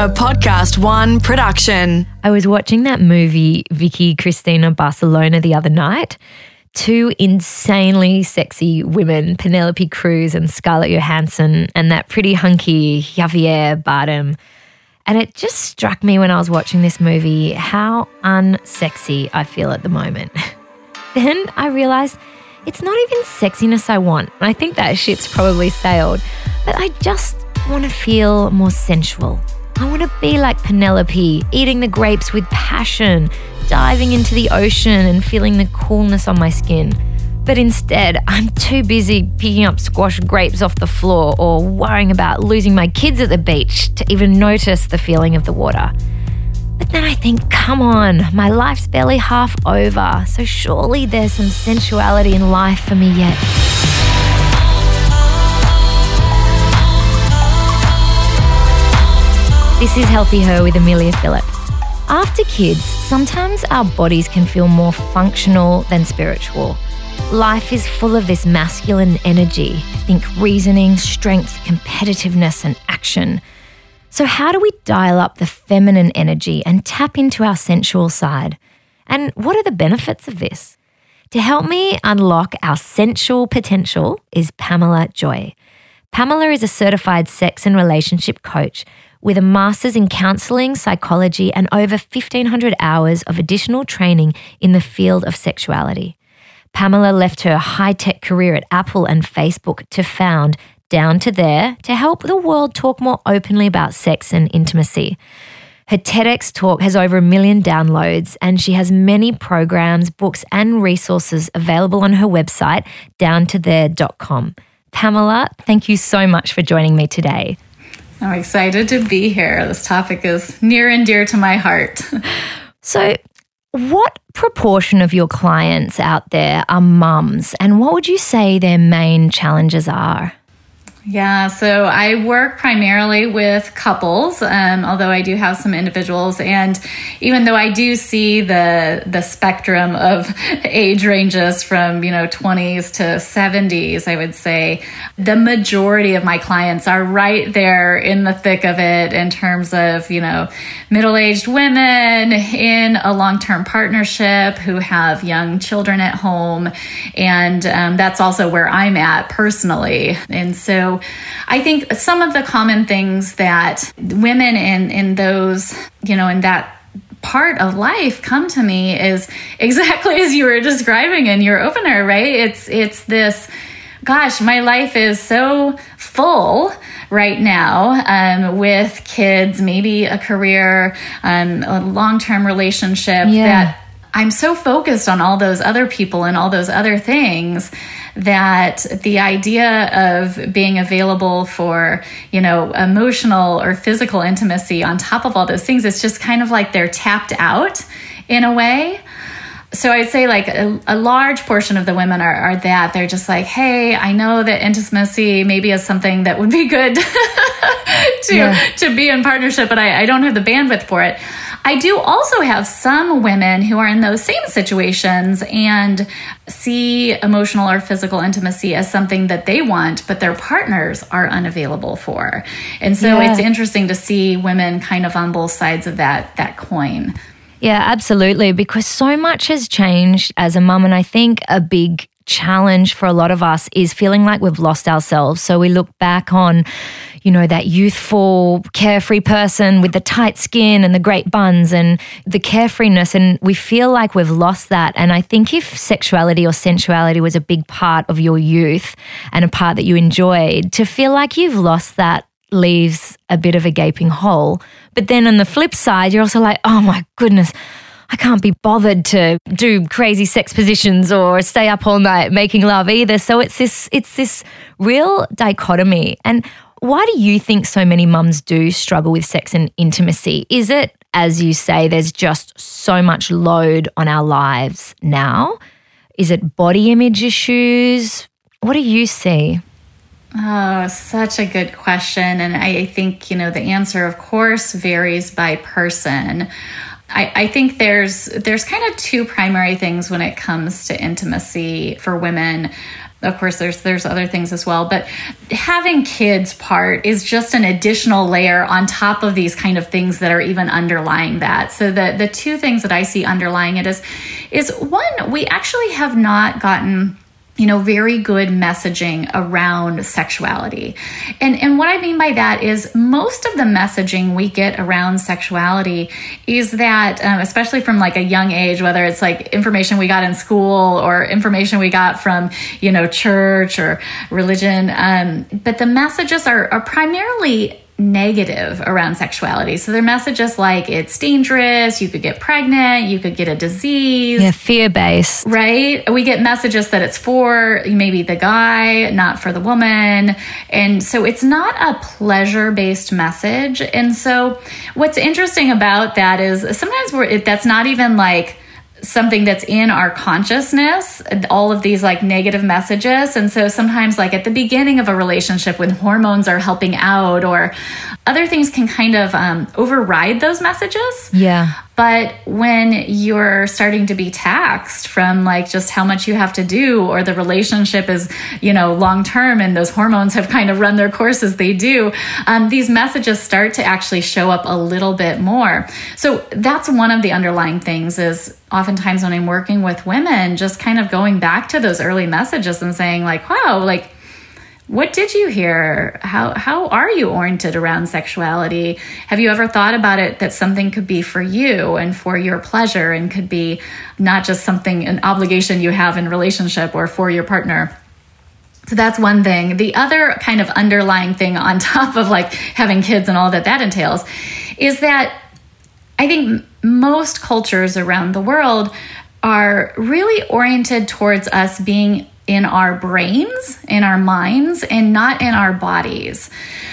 a Podcast One production. I was watching that movie, Vicky Cristina Barcelona, the other night. Two insanely sexy women, Penelope Cruz and Scarlett Johansson, and that pretty hunky Javier Bardem. And it just struck me when I was watching this movie how unsexy I feel at the moment. then I realized it's not even sexiness I want. I think that ship's probably sailed, but I just want to feel more sensual. I want to be like Penelope, eating the grapes with passion, diving into the ocean and feeling the coolness on my skin. But instead, I'm too busy picking up squash grapes off the floor or worrying about losing my kids at the beach to even notice the feeling of the water. But then I think, come on, my life's barely half over, so surely there's some sensuality in life for me yet. This is Healthy Her with Amelia Phillips. After kids, sometimes our bodies can feel more functional than spiritual. Life is full of this masculine energy think reasoning, strength, competitiveness, and action. So, how do we dial up the feminine energy and tap into our sensual side? And what are the benefits of this? To help me unlock our sensual potential is Pamela Joy. Pamela is a certified sex and relationship coach with a master's in counseling, psychology, and over 1,500 hours of additional training in the field of sexuality. Pamela left her high tech career at Apple and Facebook to found Down to There to help the world talk more openly about sex and intimacy. Her TEDx talk has over a million downloads, and she has many programs, books, and resources available on her website, downtothere.com. Pamela, thank you so much for joining me today. I'm excited to be here. This topic is near and dear to my heart. so, what proportion of your clients out there are mums, and what would you say their main challenges are? Yeah, so I work primarily with couples, um, although I do have some individuals. And even though I do see the the spectrum of age ranges from you know 20s to 70s, I would say the majority of my clients are right there in the thick of it in terms of you know middle aged women in a long term partnership who have young children at home, and um, that's also where I'm at personally. And so I think some of the common things that women in, in those, you know, in that part of life come to me is exactly as you were describing in your opener, right? It's it's this gosh, my life is so full right now um, with kids, maybe a career, um, a long term relationship yeah. that I'm so focused on all those other people and all those other things that the idea of being available for, you know, emotional or physical intimacy on top of all those things, it's just kind of like they're tapped out in a way. So I'd say like a, a large portion of the women are, are, that they're just like, hey, I know that intimacy maybe is something that would be good to yeah. to be in partnership, but I, I don't have the bandwidth for it. I do also have some women who are in those same situations and see emotional or physical intimacy as something that they want, but their partners are unavailable for. And so yeah. it's interesting to see women kind of on both sides of that that coin. Yeah, absolutely. Because so much has changed as a mum. And I think a big challenge for a lot of us is feeling like we've lost ourselves. So we look back on, you know, that youthful, carefree person with the tight skin and the great buns and the carefreeness. And we feel like we've lost that. And I think if sexuality or sensuality was a big part of your youth and a part that you enjoyed, to feel like you've lost that leaves a bit of a gaping hole. But then on the flip side, you're also like, oh my goodness. I can't be bothered to do crazy sex positions or stay up all night making love either. So it's this it's this real dichotomy. And why do you think so many mums do struggle with sex and intimacy? Is it, as you say, there's just so much load on our lives now? Is it body image issues? What do you see? Oh, such a good question. And I think, you know, the answer, of course, varies by person. I, I, think there's there's kind of two primary things when it comes to intimacy for women of course there's there's other things as well but having kids part is just an additional layer on top of these kind of things that are even underlying that. So the the two things that i see underlying it is is one we actually have not gotten you know very good messaging around sexuality. And and what i mean by that is most of the messaging we get around sexuality is that um, especially from like a young age whether it's like information we got in school or information we got from you know church or religion um, but the messages are, are primarily negative around sexuality. So their messages like it's dangerous, you could get pregnant, you could get a disease. Yeah, fear based. Right? We get messages that it's for maybe the guy, not for the woman. And so it's not a pleasure based message. And so what's interesting about that is sometimes we're, that's not even like, something that's in our consciousness all of these like negative messages. And so sometimes like at the beginning of a relationship when hormones are helping out or other things can kind of um, override those messages. Yeah but when you're starting to be taxed from like just how much you have to do, or the relationship is, you know, long term and those hormones have kind of run their course as they do, um, these messages start to actually show up a little bit more. So that's one of the underlying things is oftentimes when I'm working with women, just kind of going back to those early messages and saying, like, wow, like, what did you hear? How how are you oriented around sexuality? Have you ever thought about it that something could be for you and for your pleasure and could be not just something an obligation you have in relationship or for your partner? So that's one thing. The other kind of underlying thing on top of like having kids and all that that entails is that I think most cultures around the world are really oriented towards us being in our brains, in our minds, and not in our bodies.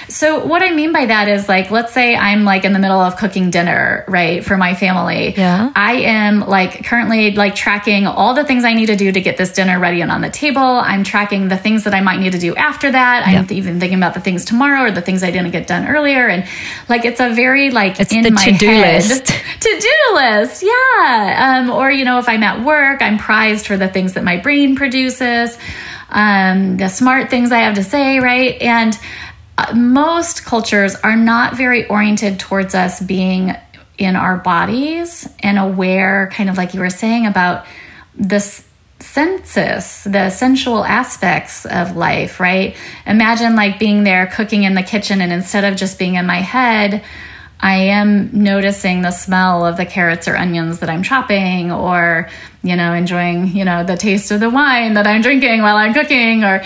So, what I mean by that is like, let's say I'm like in the middle of cooking dinner, right, for my family. Yeah. I am like currently like tracking all the things I need to do to get this dinner ready and on the table. I'm tracking the things that I might need to do after that. Yeah. I'm even thinking about the things tomorrow or the things I didn't get done earlier. And like, it's a very like it's in the my to-do head list. to do list. Yeah. Um, or, you know, if I'm at work, I'm prized for the things that my brain produces um, the smart things I have to say, right? And uh, most cultures are not very oriented towards us being in our bodies and aware, kind of like you were saying about this senses, the sensual aspects of life, right? Imagine like being there cooking in the kitchen, and instead of just being in my head, I am noticing the smell of the carrots or onions that I'm chopping or, you know, enjoying, you know, the taste of the wine that I'm drinking while I'm cooking or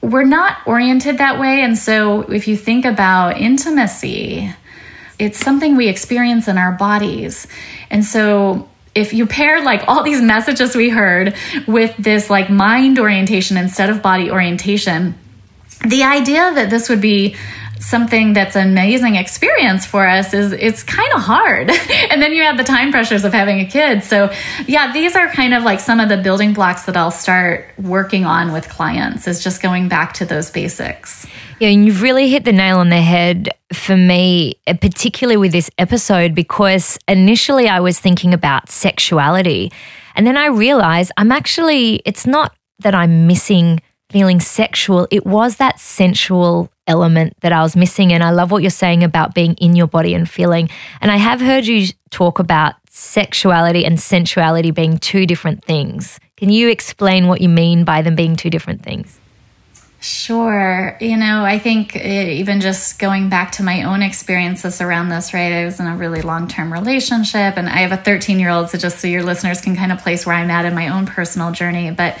we're not oriented that way. And so if you think about intimacy, it's something we experience in our bodies. And so if you pair like all these messages we heard with this like mind orientation instead of body orientation, the idea that this would be something that's an amazing experience for us is it's kind of hard. and then you add the time pressures of having a kid. So, yeah, these are kind of like some of the building blocks that I'll start working on with clients is just going back to those basics. Yeah, and you've really hit the nail on the head for me, uh, particularly with this episode, because initially I was thinking about sexuality. And then I realized I'm actually, it's not that I'm missing feeling sexual, it was that sensual element that I was missing. And I love what you're saying about being in your body and feeling. And I have heard you talk about sexuality and sensuality being two different things. Can you explain what you mean by them being two different things? Sure. You know, I think eh, even just going back to my own experiences around this, right? I was in a really long term relationship and I have a 13 year old. So just so your listeners can kind of place where I'm at in my own personal journey. But,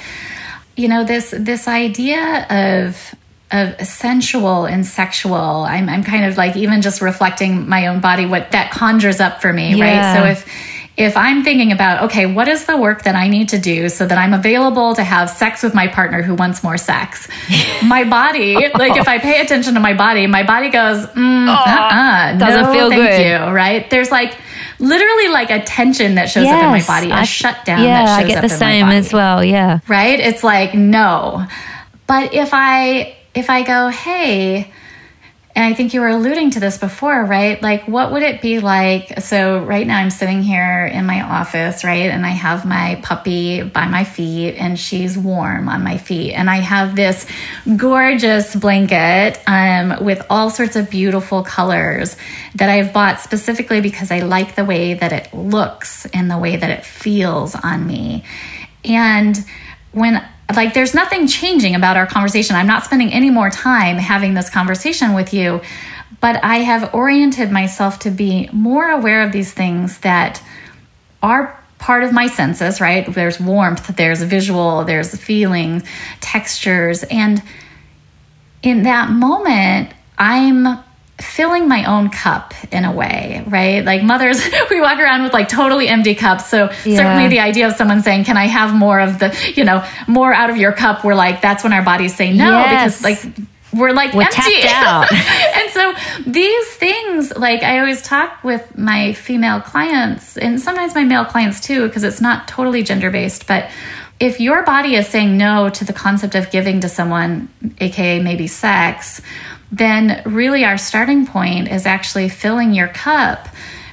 you know, this, this idea of of sensual and sexual. I'm, I'm kind of like even just reflecting my own body, what that conjures up for me, yeah. right? So if if I'm thinking about, okay, what is the work that I need to do so that I'm available to have sex with my partner who wants more sex? my body, like if I pay attention to my body, my body goes, mm, oh, uh-uh, doesn't no, feel thank good. you, right? There's like literally like a tension that shows yes, up in my body, a I, shutdown yeah, that shows I get the same as well. Yeah. Right? It's like, no. But if I if I go, hey, and I think you were alluding to this before, right? Like, what would it be like? So, right now I'm sitting here in my office, right? And I have my puppy by my feet, and she's warm on my feet. And I have this gorgeous blanket um, with all sorts of beautiful colors that I've bought specifically because I like the way that it looks and the way that it feels on me. And when like there's nothing changing about our conversation. I'm not spending any more time having this conversation with you, but I have oriented myself to be more aware of these things that are part of my senses, right? There's warmth, there's visual, there's feeling, textures. And in that moment, I'm filling my own cup in a way, right? Like mothers, we walk around with like totally empty cups. So yeah. certainly the idea of someone saying, "Can I have more of the, you know, more out of your cup?" We're like, that's when our bodies say no yes. because like we're like we're empty. out. and so these things, like I always talk with my female clients and sometimes my male clients too, because it's not totally gender based, but if your body is saying no to the concept of giving to someone, aka maybe sex, then really our starting point is actually filling your cup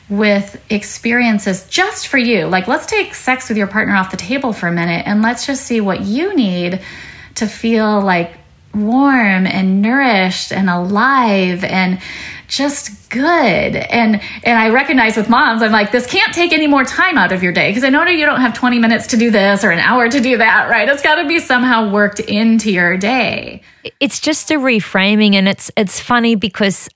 with experiences just for you. Like, let's take sex with your partner off the table for a minute and let's just see what you need to feel like warm and nourished and alive and just good. And and I recognize with moms, I'm like, this can't take any more time out of your day because I know you don't have 20 minutes to do this or an hour to do that, right? It's got to be somehow worked into your day. It's just a reframing, and it's it's funny because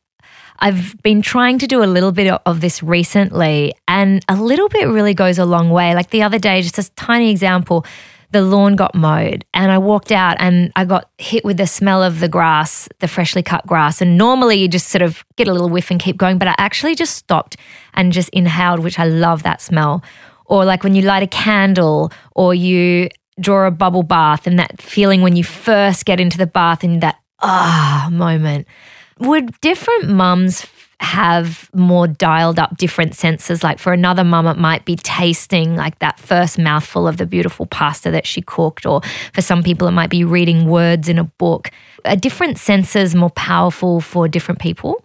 I've been trying to do a little bit of this recently, and a little bit really goes a long way. Like the other day, just a tiny example the lawn got mowed and I walked out and I got hit with the smell of the grass, the freshly cut grass. And normally you just sort of get a little whiff and keep going, but I actually just stopped and just inhaled, which I love that smell. Or like when you light a candle or you draw a bubble bath and that feeling when you first get into the bath in that ah moment. Would different mums have more dialed up different senses. Like for another mum, it might be tasting like that first mouthful of the beautiful pasta that she cooked, or for some people, it might be reading words in a book. Are different senses more powerful for different people?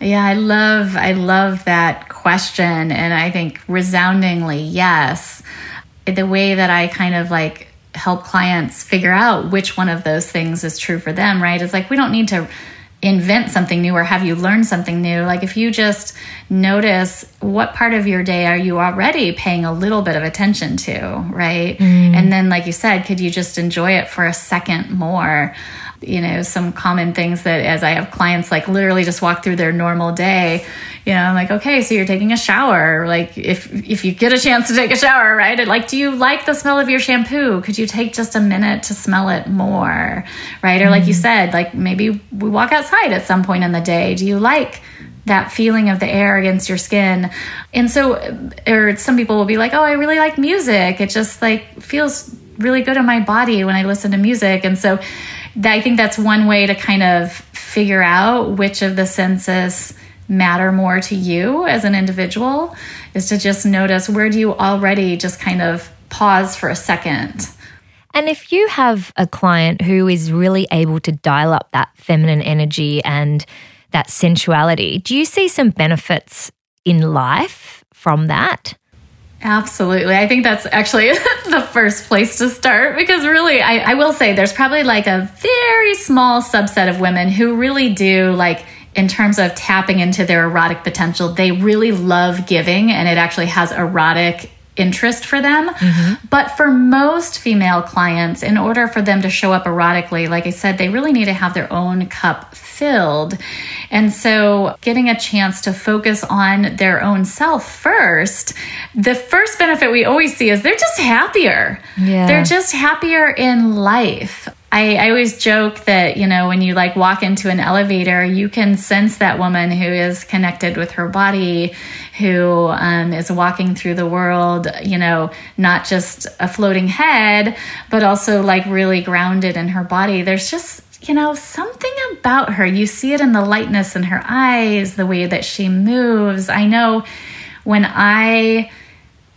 Yeah, I love I love that question and I think resoundingly yes. The way that I kind of like help clients figure out which one of those things is true for them, right? It's like we don't need to invent something new or have you learned something new. Like if you just notice what part of your day are you already paying a little bit of attention to, right? Mm. And then, like you said, could you just enjoy it for a second more? You know some common things that as i have clients like literally just walk through their normal day you know i'm like okay so you're taking a shower like if if you get a chance to take a shower right like do you like the smell of your shampoo could you take just a minute to smell it more right or like you mm-hmm. said like maybe we walk outside at some point in the day do you like that feeling of the air against your skin. And so, or some people will be like, oh, I really like music. It just like feels really good in my body when I listen to music. And so, I think that's one way to kind of figure out which of the senses matter more to you as an individual is to just notice where do you already just kind of pause for a second. And if you have a client who is really able to dial up that feminine energy and that sensuality, do you see some benefits in life from that? Absolutely. I think that's actually the first place to start because really, I, I, will say there's probably like a very small subset of women who really do like, in terms of tapping into their erotic potential, they really love giving and it actually has erotic interest for them. Mm-hmm. But for most female clients, in order for them to show up erotically, like I said, they really need to have their own cup filled. And so, getting a chance to focus on their own self first, the first benefit we always see is they're just happier. Yeah. They're just happier in life. I, I, always joke that, you know, when you like walk into an elevator, you can sense that woman who is connected with her body, who um, is walking through the world, you know, not just a floating head, but also like really grounded in her body. There's just, you know, something about her. You see it in the lightness in her eyes, the way that she moves. I know when I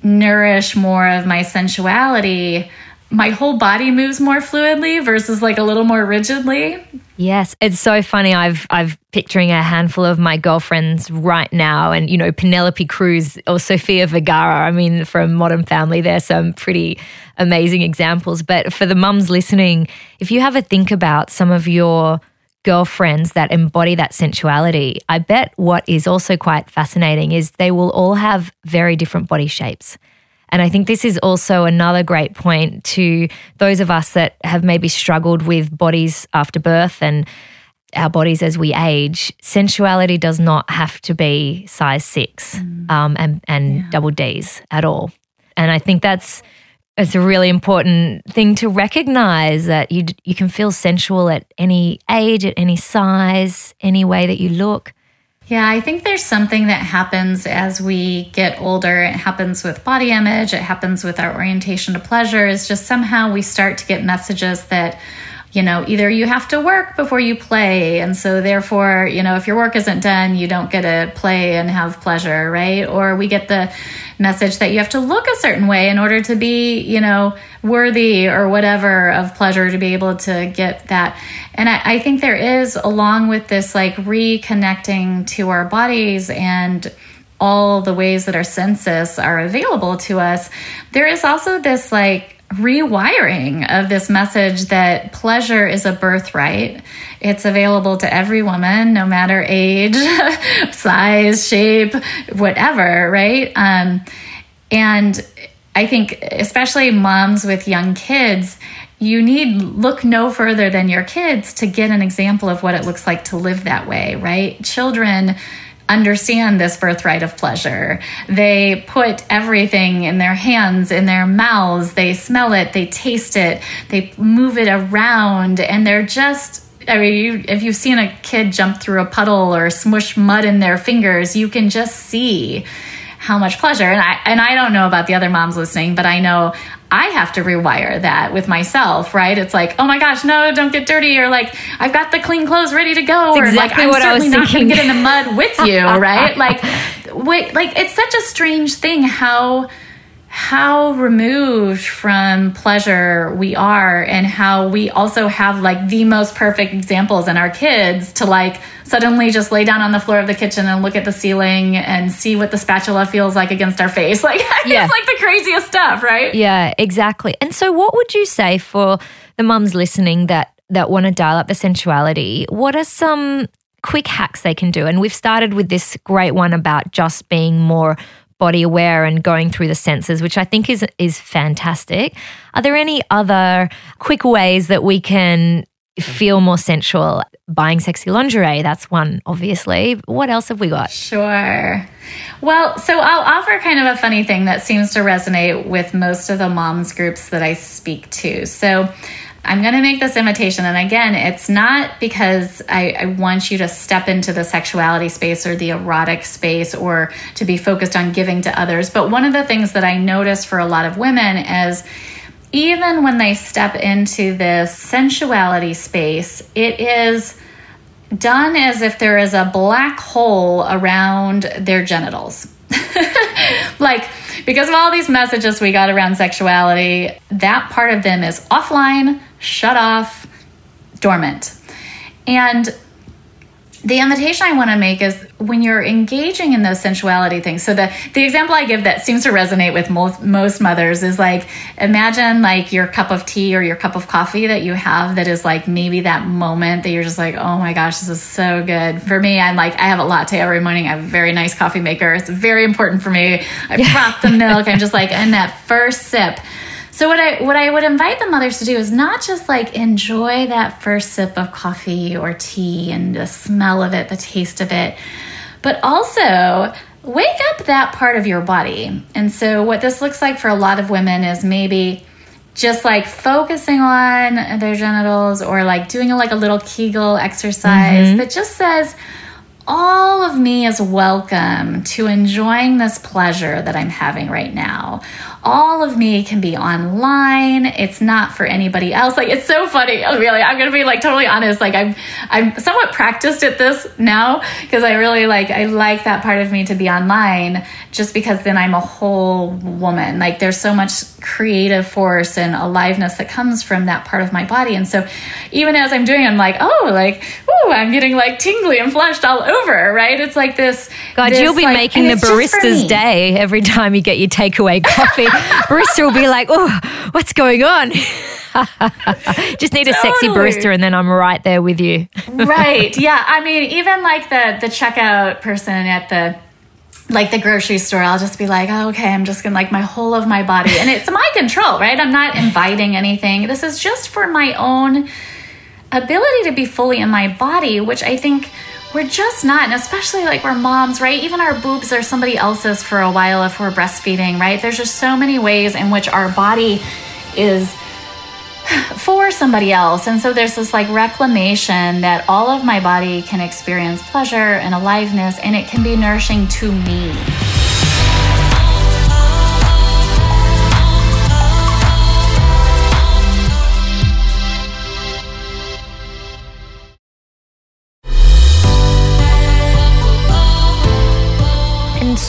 nourish more of my sensuality, my whole body moves more fluidly versus like a little more rigidly. Yes, it's so funny. I've I've picturing a handful of my girlfriends right now, and you know Penelope Cruz or Sofia Vergara. I mean, from Modern Family, there's some pretty amazing examples. But for the mums listening, if you have a think about some of your girlfriends that embody that sensuality, I bet what is also quite fascinating is they will all have very different body shapes. And I think this is also another great point to those of us that have maybe struggled with bodies after birth and our bodies as we age. Sensuality does not have to be size six mm. um, and, and yeah. double D's at all. And I think that's it's a really important thing to recognize that you you can feel sensual at any age, at any size, any way that you look. Yeah, I think there's something that happens as we get older. It happens with body image, it happens with our orientation to pleasure. Is just somehow we start to get messages that you know, either you have to work before you play. And so, therefore, you know, if your work isn't done, you don't get to play and have pleasure, right? Or we get the message that you have to look a certain way in order to be, you know, worthy or whatever of pleasure to be able to get that. And I, I think there is, along with this, like reconnecting to our bodies and all the ways that our senses are available to us, there is also this like rewiring of this message that pleasure is a birthright. It's available to every woman, no matter age, size, shape, whatever, right? Um, and I think, especially moms with young kids, you need look no further than your kids to get an example of what it looks like to live that way, right? Children understand this birthright of pleasure. They put everything in their hands, in their mouths, they smell it, they taste it, they move it around, and they're just I mean, you, if you've seen a kid jump through a puddle or smush mud in their fingers, you can just see how much pleasure. And I and I don't know about the other moms listening, but I know I have to rewire that with myself, right? It's like, oh my gosh, no, don't get dirty, or like I've got the clean clothes ready to go, or exactly like I'm certainly not going to get in the mud with you, right? like, wait, like it's such a strange thing how how removed from pleasure we are and how we also have like the most perfect examples in our kids to like suddenly just lay down on the floor of the kitchen and look at the ceiling and see what the spatula feels like against our face. Like yeah. it's like the craziest stuff right? Yeah exactly. And so what would you say for the mums listening that that want to dial up the sensuality? What are some quick hacks they can do? And we've started with this great one about just being more body aware and going through the senses, which I think is is fantastic. Are there any other quick ways that we can feel more sensual? Buying sexy lingerie, that's one, obviously. What else have we got? Sure. Well, so I'll offer kind of a funny thing that seems to resonate with most of the moms groups that I speak to. So I'm going to make this invitation. And again, it's not because I, I, want you to step into the sexuality space or the erotic space or to be focused on giving to others. But one of the things that I notice for a lot of women is even when they step into this sensuality space, it is done as if there is a black hole around their genitals. like, because of all these messages we got around sexuality, that part of them is offline shut off, dormant. And the invitation I want to make is when you're engaging in those sensuality things. So the the example I give that seems to resonate with most, most mothers is like imagine like your cup of tea or your cup of coffee that you have that is like maybe that moment that you're just like oh my gosh this is so good. For me, I'm like I have a latte every morning. I have a very nice coffee maker. It's very important for me. I prop the milk. I'm just like in that first sip so what I what I would invite the mothers to do is not just like enjoy that first sip of coffee or tea and the smell of it, the taste of it, but also wake up that part of your body. And so what this looks like for a lot of women is maybe just like focusing on their genitals or like doing a, like a little Kegel exercise mm-hmm. that just says all of me is welcome to enjoying this pleasure that I'm having right now all of me can be online. It's not for anybody else. Like it's so funny. Oh, really, I'm gonna be like totally honest. Like I'm I'm somewhat practiced at this now because I really like I like that part of me to be online just because then I'm a whole woman. Like there's so much creative force and aliveness that comes from that part of my body. And so even as I'm doing, it, I'm like, oh, like, oh, I'm getting like tingly and flushed all over, right? It's like this. God, this, you'll be like, making the barista's day every time you get your takeaway coffee. barista will be like, oh, what's going on? Just need a totally. sexy barista and then I'm right there with you. right. Yeah. I mean, even like the the checkout person at the like the grocery store, I'll just be like, oh, okay, I'm just gonna like my whole of my body. And it's my control, right? I'm not inviting anything. This is just for my own ability to be fully in my body, which I think we're just not. And especially like we're moms, right? Even our boobs are somebody else's for a while if we're breastfeeding, right? There's just so many ways in which our body is for somebody else. And so there's this like reclamation that all of my body can experience pleasure and aliveness, and it can be nourishing to me.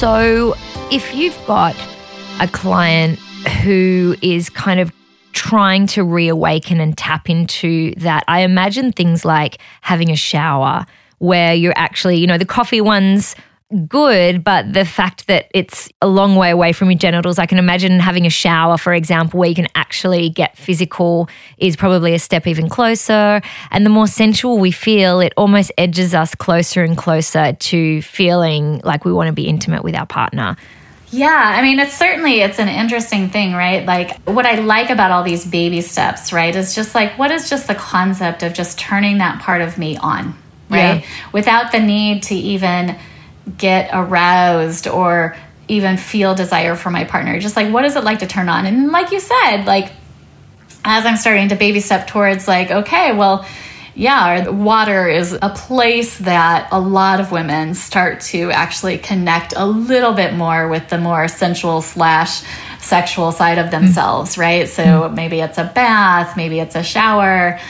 So, if you've got a client who is kind of trying to reawaken and tap into that. I imagine things like having a shower where you're actually, you know, the coffee ones good, but the fact that it's a long way away from your genitals, I can imagine having a shower, for example, where you can actually get physical is probably a step even closer. And the more sensual we feel, it almost edges us closer and closer to feeling like we want to be intimate with our partner. Yeah, I mean, it's certainly it's an interesting thing, right? Like what I like about all these baby steps, right, is just like what is just the concept of just turning that part of me on, right? Yeah. Without the need to even get aroused or even feel desire for my partner. Just like what is it like to turn on? And like you said, like as I'm starting to baby step towards like, okay, well, yeah, water is a place that a lot of women start to actually connect a little bit more with the more sensual slash sexual side of themselves, mm-hmm. right? So mm-hmm. maybe it's a bath, maybe it's a shower.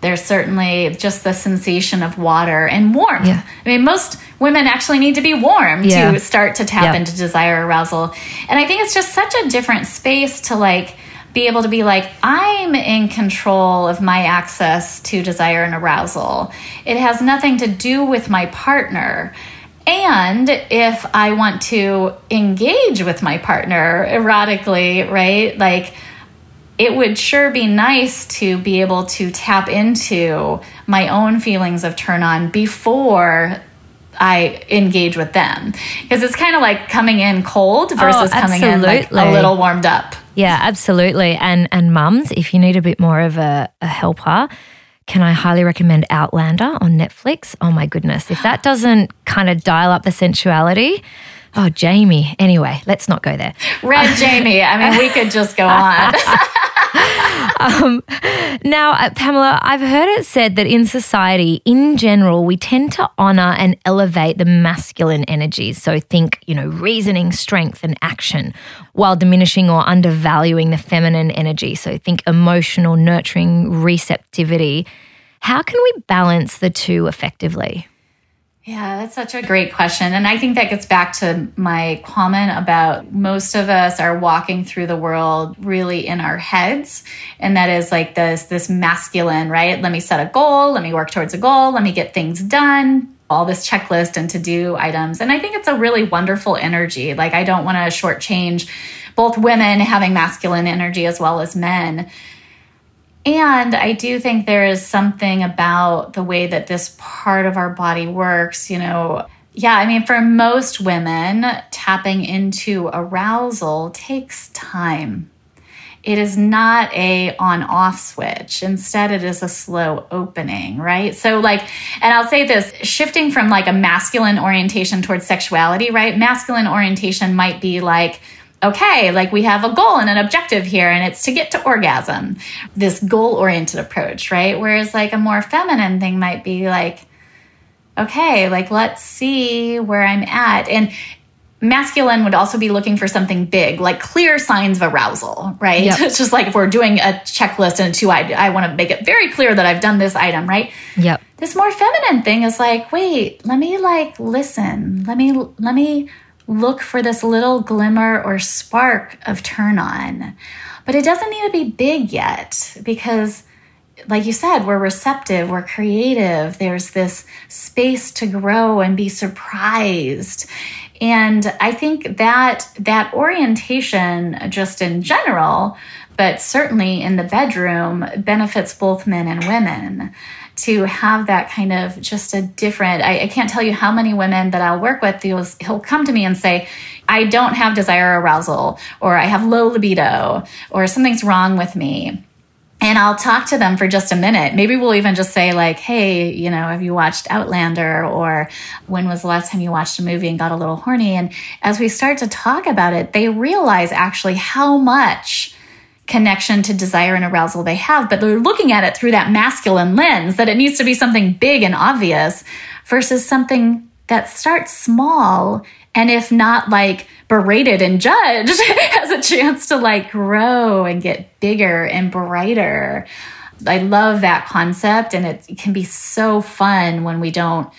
There's certainly just the sensation of water and warmth. Yeah. I mean, most women actually need to be warm yeah. to start to tap yeah. into desire arousal. And I think it's just such a different space to like be able to be like, I'm in control of my access to desire and arousal. It has nothing to do with my partner. And if I want to engage with my partner erotically, right? Like, it would sure be nice to be able to tap into my own feelings of turn on before I engage with them. Because it's kind of like coming in cold oh, versus oh, coming in like a little warmed up. Yeah, absolutely. And and mums, if you need a bit more of a, a helper, can I highly recommend Outlander on Netflix? Oh my goodness. If that doesn't kind of dial up the sensuality, oh Jamie. Anyway, let's not go there. Red Jamie. I mean, we could just go on. um, now, uh, Pamela, I've heard it said that in society, in general, we tend to honor and elevate the masculine energies. So think, you know, reasoning, strength, and action, while diminishing or undervaluing the feminine energy. So think emotional, nurturing, receptivity. How can we balance the two effectively? Yeah, that's such a great question. And I think that gets back to my comment about most of us are walking through the world really in our heads. And that is like this, this masculine, right? Let me set a goal. Let me work towards a goal. Let me get things done. All this checklist and to do items. And I think it's a really wonderful energy. Like, I don't want to shortchange both women having masculine energy as well as men and I do think there is something about the way that this part of our body works, you know. Yeah, I mean, for most women, tapping into arousal takes time. It is not a on off switch. Instead, it is a slow opening, right? So, like, and I'll say this shifting from like a masculine orientation towards sexuality, right? Masculine orientation might be like, okay, like we have a goal and an objective here, and it's to get to orgasm. This goal oriented approach, right? Whereas, like, a more feminine thing might be like, okay, like, let's see where I'm at. And masculine would also be looking for something big, like clear signs of arousal, right? Yep. It's just like if we're doing a checklist and a two, I, I want to make it very clear that I've done this item, right? Yep. This more feminine thing is like, wait, let me like listen. Let me let me look for this little glimmer or spark of turn on. But it doesn't need to be big yet because like you said, we're receptive, we're creative. There's this space to grow and be surprised. And I think that that orientation, just in general, but certainly in the bedroom, benefits both men and women to have that kind of just a different I, I, can't tell you how many women that I'll work with he'll, he'll come to me and say I don't have desire arousal or I have low libido or something's wrong with me and I'll talk to them for just a minute. Maybe we'll even just say, like, hey, you know, have you watched Outlander? Or when was the last time you watched a movie and got a little horny? And as we start to talk about it, they realize actually how much connection to desire and arousal they have, but they're looking at it through that masculine lens that it needs to be something big and obvious versus something that starts small and if not like berated and judged has a chance to like grow and get bigger and brighter. I love that concept and it can be so fun when we don't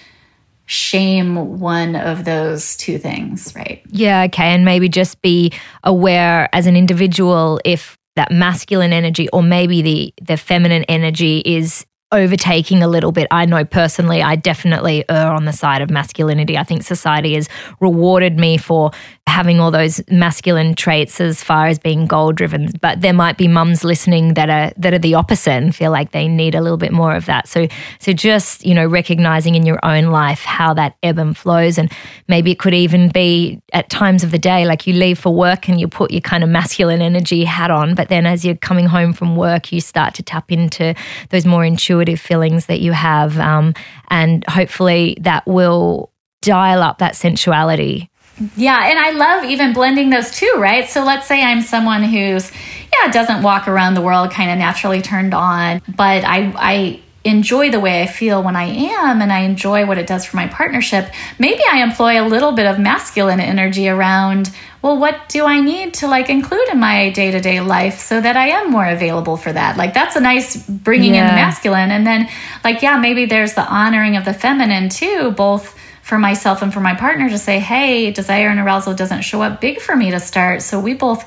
shame one of those two things right? Yeah okay and maybe just be aware as an individual if that masculine energy or maybe the the feminine energy is overtaking a little bit. I know personally, I definitely err on the side of masculinity. I think society has rewarded me for having all those masculine traits as far as being goal driven. But there might be mums listening that are that are the opposite and feel like they need a little bit more of that. So so just, you know, recognizing in your own life how that ebb and flows. And maybe it could even be at times of the day, like you leave for work and you put your kind of masculine energy hat on, but then as you're coming home from work, you start to tap into those more intuitive feelings that you have. Um, and hopefully that will dial up that sensuality yeah, and I love even blending those two, right? So let's say I'm someone who's yeah, doesn't walk around the world kind of naturally turned on, but I I enjoy the way I feel when I am and I enjoy what it does for my partnership. Maybe I employ a little bit of masculine energy around, well, what do I need to like include in my day to day life so that I am more available for that? Like, that's a nice bringing yeah. in the masculine. And then, like, yeah, maybe there's the honoring of the feminine too, both for myself and for my partner to say, hey, desire and arousal doesn't show up big for me to start. So we both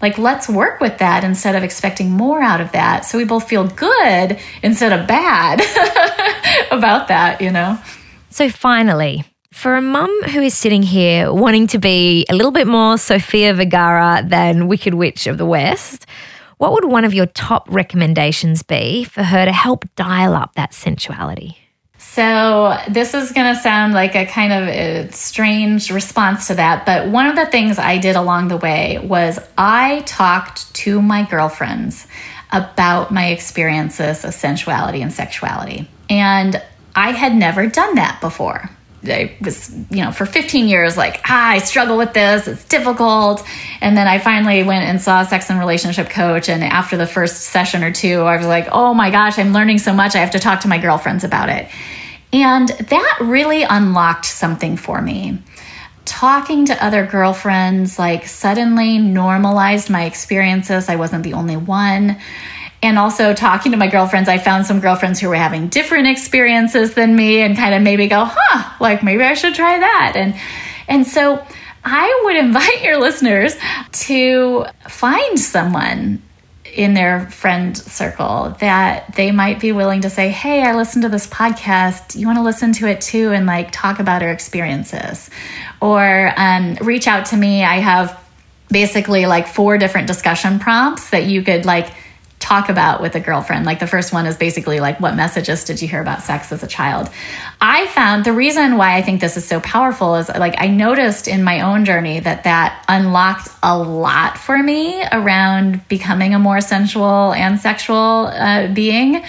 like let's work with that instead of expecting more out of that. So we both feel good instead of bad about that you know? So finally for a mum who is sitting here wanting to be a little bit more sofia vergara than wicked witch of the west what would one of your top recommendations be for her to help dial up that sensuality so, this is going to sound like a kind of a strange response to that, but one of the things I did along the way was I talked to my girlfriends about my experiences of sensuality and sexuality. And I had never done that before. I was, you know, for 15 years, like, ah, I struggle with this, it's difficult. And then I finally went and saw a sex and relationship coach. And after the first session or two, I was like, oh my gosh, I'm learning so much. I have to talk to my girlfriends about it. And that really unlocked something for me. Talking to other girlfriends, like, suddenly normalized my experiences. I wasn't the only one. And also talking to my girlfriends, I found some girlfriends who were having different experiences than me and kind of maybe go, huh, like maybe I should try that. And and so I would invite your listeners to find someone in their friend circle that they might be willing to say, Hey, I listened to this podcast. You want to listen to it too and like talk about our experiences? Or um, reach out to me. I have basically like four different discussion prompts that you could like talk about with a girlfriend. Like the first one is basically like, what messages did you hear about sex as a child? I found the reason why I think this is so powerful is like I noticed in my own journey that that unlocked a lot for me around becoming a more sensual and sexual uh, being.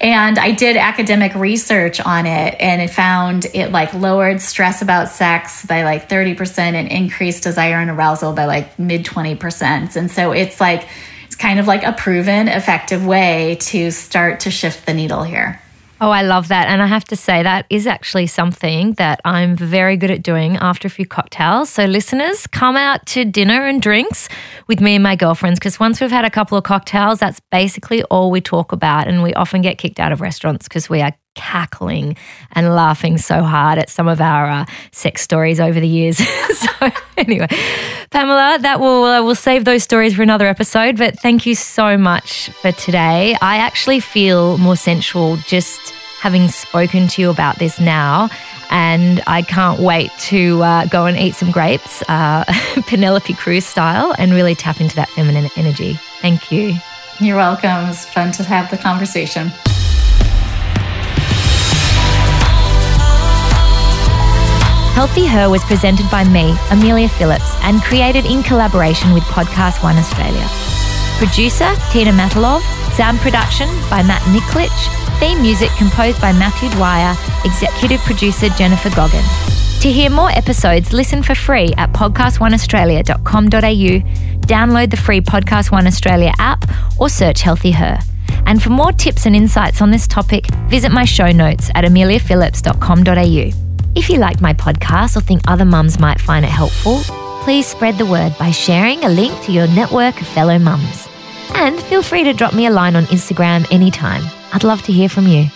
And I did academic research on it and it found it like lowered stress about sex by like 30% and increased desire and arousal by like mid 20%. And so it's like, it's kind of like a proven effective way to start to shift the needle here. Oh, I love that. And I have to say, that is actually something that I'm very good at doing after a few cocktails. So, listeners, come out to dinner and drinks with me and my girlfriends because once we've had a couple of cocktails, that's basically all we talk about. And we often get kicked out of restaurants because we are cackling and laughing so hard at some of our uh, sex stories over the years. so anyway, Pamela, that will uh, we'll save those stories for another episode. But thank you so much for today. I actually feel more sensual just having spoken to you about this now. And I can't wait to uh, go and eat some grapes, uh, Penelope Cruz style, and really tap into that feminine energy. Thank you. You're welcome. It was fun to have the conversation. Healthy Her was presented by me, Amelia Phillips, and created in collaboration with Podcast One Australia. Producer Tina Matalov, sound production by Matt Niklich, theme music composed by Matthew Dwyer, executive producer Jennifer Goggin. To hear more episodes, listen for free at podcastoneaustralia.com.au, download the free Podcast One Australia app, or search Healthy Her. And for more tips and insights on this topic, visit my show notes at ameliaphillips.com.au. If you like my podcast or think other mums might find it helpful, please spread the word by sharing a link to your network of fellow mums. And feel free to drop me a line on Instagram anytime. I'd love to hear from you.